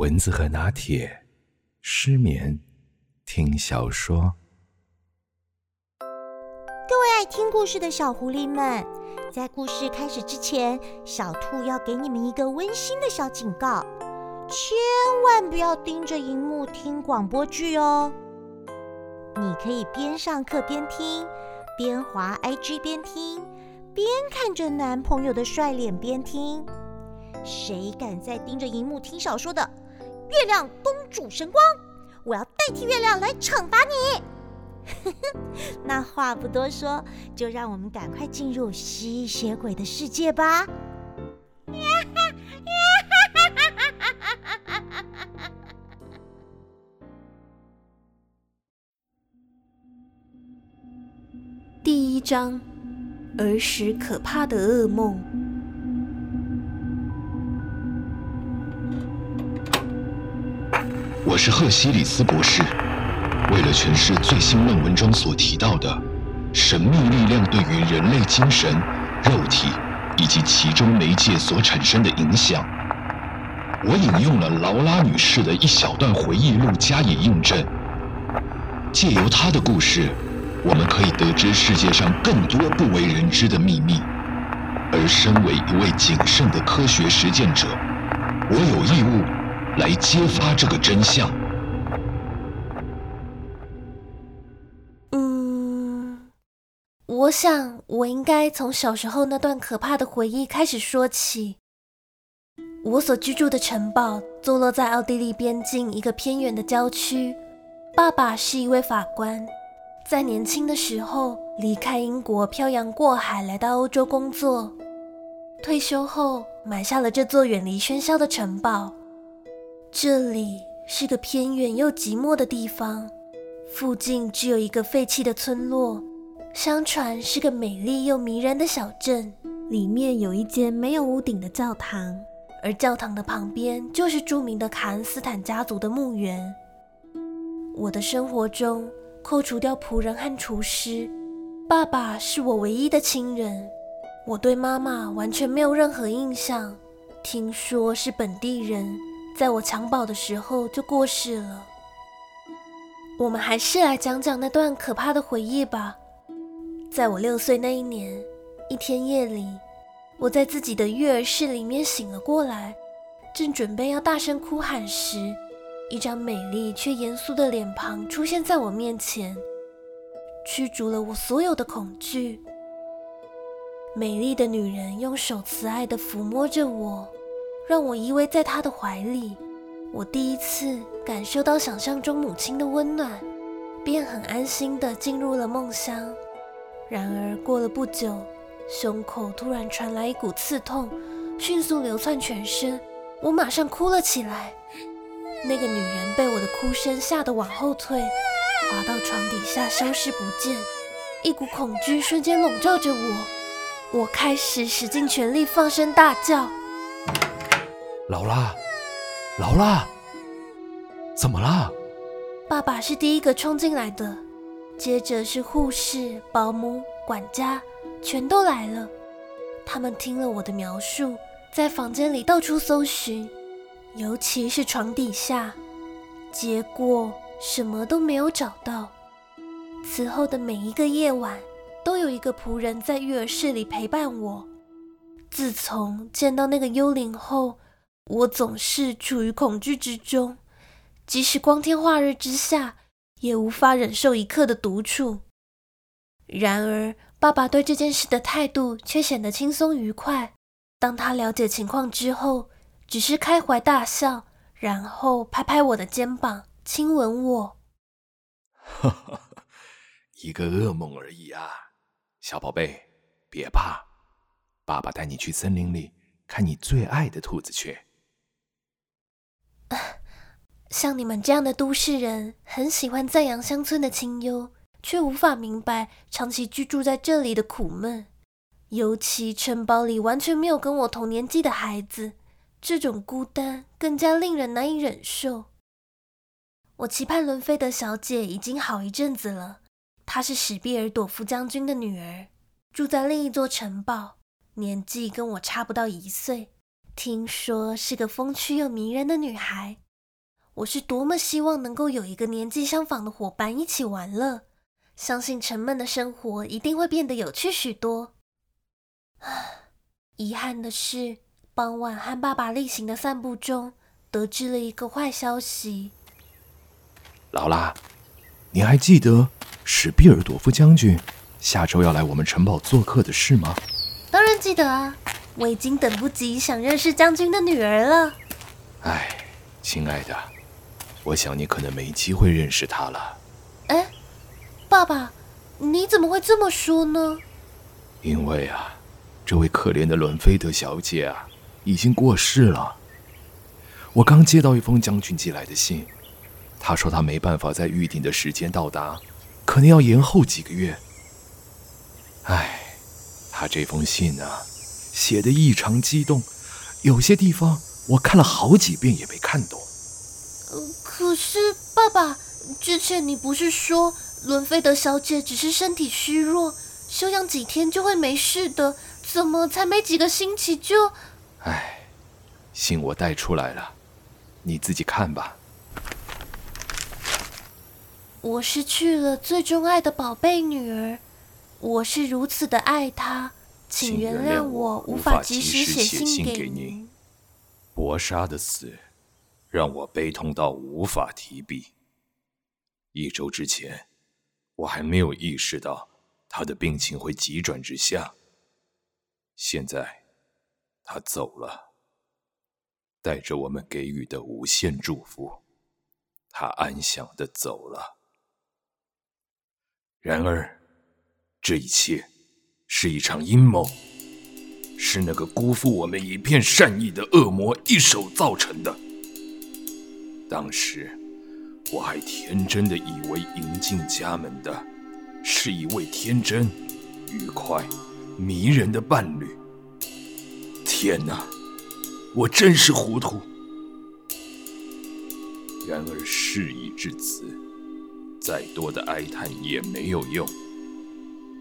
蚊子和拿铁，失眠，听小说。各位爱听故事的小狐狸们，在故事开始之前，小兔要给你们一个温馨的小警告：千万不要盯着荧幕听广播剧哦。你可以边上课边听，边滑 IG 边听，边看着男朋友的帅脸边听。谁敢再盯着荧幕听小说的？月亮公主神光，我要代替月亮来惩罚你。那话不多说，就让我们赶快进入吸血鬼的世界吧。第一章：儿时可怕的噩梦。我是赫西里斯博士。为了诠释最新论文中所提到的神秘力量对于人类精神、肉体以及其中媒介所产生的影响，我引用了劳拉女士的一小段回忆录加以印证。借由她的故事，我们可以得知世界上更多不为人知的秘密。而身为一位谨慎的科学实践者，我有义务。来揭发这个真相。嗯，我想我应该从小时候那段可怕的回忆开始说起。我所居住的城堡坐落在奥地利边境一个偏远的郊区。爸爸是一位法官，在年轻的时候离开英国，漂洋过海来到欧洲工作。退休后买下了这座远离喧嚣的城堡。这里是个偏远又寂寞的地方，附近只有一个废弃的村落，相传是个美丽又迷人的小镇。里面有一间没有屋顶的教堂，而教堂的旁边就是著名的卡恩斯坦家族的墓园。我的生活中，扣除掉仆人和厨师，爸爸是我唯一的亲人。我对妈妈完全没有任何印象，听说是本地人。在我襁褓的时候就过世了。我们还是来讲讲那段可怕的回忆吧。在我六岁那一年，一天夜里，我在自己的育儿室里面醒了过来，正准备要大声哭喊时，一张美丽却严肃的脸庞出现在我面前，驱逐了我所有的恐惧。美丽的女人用手慈爱地抚摸着我。让我依偎在他的怀里，我第一次感受到想象中母亲的温暖，便很安心地进入了梦乡。然而过了不久，胸口突然传来一股刺痛，迅速流窜全身，我马上哭了起来。那个女人被我的哭声吓得往后退，滑到床底下消失不见。一股恐惧瞬间笼罩着我，我开始使尽全力放声大叫。劳拉，劳拉，怎么了？爸爸是第一个冲进来的，接着是护士、保姆、管家，全都来了。他们听了我的描述，在房间里到处搜寻，尤其是床底下，结果什么都没有找到。此后的每一个夜晚，都有一个仆人在育儿室里陪伴我。自从见到那个幽灵后，我总是处于恐惧之中，即使光天化日之下，也无法忍受一刻的独处。然而，爸爸对这件事的态度却显得轻松愉快。当他了解情况之后，只是开怀大笑，然后拍拍我的肩膀，亲吻我。哈哈，一个噩梦而已啊，小宝贝，别怕，爸爸带你去森林里看你最爱的兔子去。像你们这样的都市人，很喜欢赞扬乡村的清幽，却无法明白长期居住在这里的苦闷。尤其城堡里完全没有跟我同年纪的孩子，这种孤单更加令人难以忍受。我期盼伦菲德小姐已经好一阵子了，她是史毕尔朵夫将军的女儿，住在另一座城堡，年纪跟我差不到一岁。听说是个风趣又迷人的女孩。我是多么希望能够有一个年纪相仿的伙伴一起玩乐，相信沉闷的生活一定会变得有趣许多。啊，遗憾的是，傍晚和爸爸例行的散步中，得知了一个坏消息。劳拉，你还记得史毕尔朵夫将军下周要来我们城堡做客的事吗？当然记得啊，我已经等不及想认识将军的女儿了。唉，亲爱的，我想你可能没机会认识她了。哎，爸爸，你怎么会这么说呢？因为啊，这位可怜的伦菲德小姐啊，已经过世了。我刚接到一封将军寄来的信，他说他没办法在预定的时间到达，可能要延后几个月。唉，他这封信啊，写得异常激动，有些地方我看了好几遍也没看懂。可是爸爸，之前你不是说伦菲德小姐只是身体虚弱，休养几天就会没事的？怎么才没几个星期就……哎，信我带出来了，你自己看吧。我失去了最钟爱的宝贝女儿，我是如此的爱她，请原谅我无法及时写信给您。博莎的死让我悲痛到无法提笔。一周之前，我还没有意识到他的病情会急转直下。现在，他走了，带着我们给予的无限祝福，他安详的走了。然而，这一切是一场阴谋，是那个辜负我们一片善意的恶魔一手造成的。当时，我还天真的以为迎进家门的是一位天真、愉快、迷人的伴侣。天哪，我真是糊涂！然而事已至此。再多的哀叹也没有用。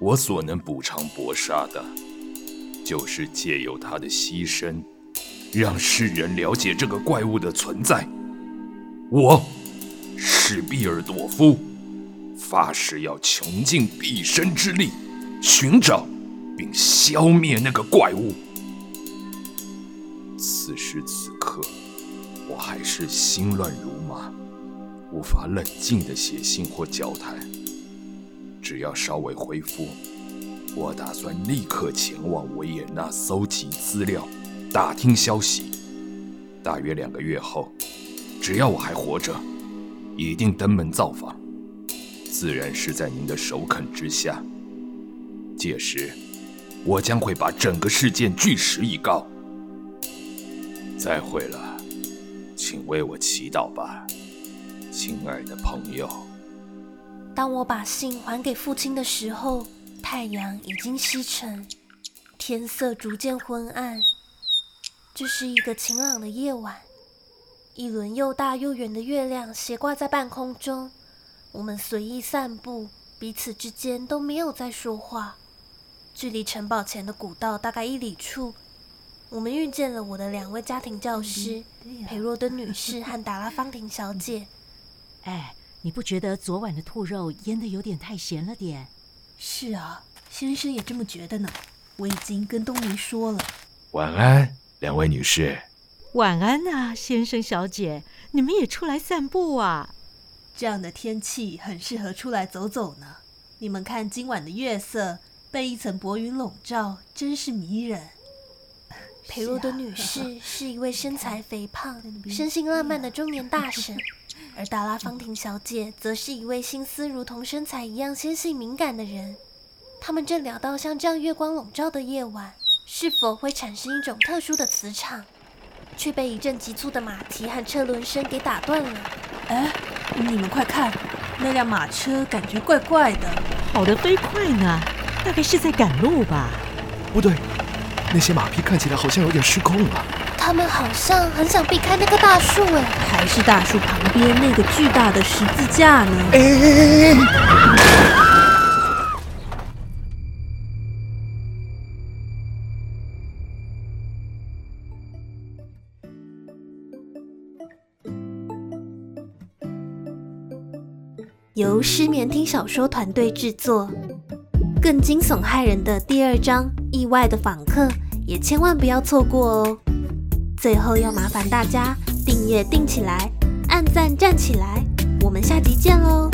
我所能补偿博莎的，就是借由她的牺牲，让世人了解这个怪物的存在。我，史毕尔朵夫，发誓要穷尽毕生之力，寻找并消灭那个怪物。此时此刻，我还是心乱如麻。无法冷静地写信或交谈。只要稍微恢复，我打算立刻前往维也纳搜集资料、打听消息。大约两个月后，只要我还活着，一定登门造访。自然是在您的首肯之下。届时，我将会把整个事件据实以告。再会了，请为我祈祷吧。亲爱的朋友，当我把信还给父亲的时候，太阳已经西沉，天色逐渐昏暗。这是一个晴朗的夜晚，一轮又大又圆的月亮斜挂在半空中。我们随意散步，彼此之间都没有在说话。距离城堡前的古道大概一里处，我们遇见了我的两位家庭教师裴若敦女士和达拉芳婷小姐。哎，你不觉得昨晚的兔肉腌的有点太咸了点？是啊，先生也这么觉得呢。我已经跟东尼说了。晚安，两位女士。晚安啊，先生小姐，你们也出来散步啊？这样的天气很适合出来走走呢。你们看今晚的月色，被一层薄云笼罩，真是迷人。裴洛德女士是一位身材肥胖、身心浪漫的中年大婶。而达拉芳婷小姐则是一位心思如同身材一样纤细敏感的人。他们正聊到像这样月光笼罩的夜晚，是否会产生一种特殊的磁场，却被一阵急促的马蹄和车轮声给打断了。哎，你们快看，那辆马车感觉怪怪的，跑得飞快呢，大概是在赶路吧？不对，那些马匹看起来好像有点失控了。他们好像很想避开那棵大树，哎，还是大树旁边那个巨大的十字架呢？哎哎哎哎由失眠听小说团队制作。更惊悚骇人的第二章《意外的访客》也千万不要错过哦！最后要麻烦大家订阅订起来，按赞站起来，我们下集见喽。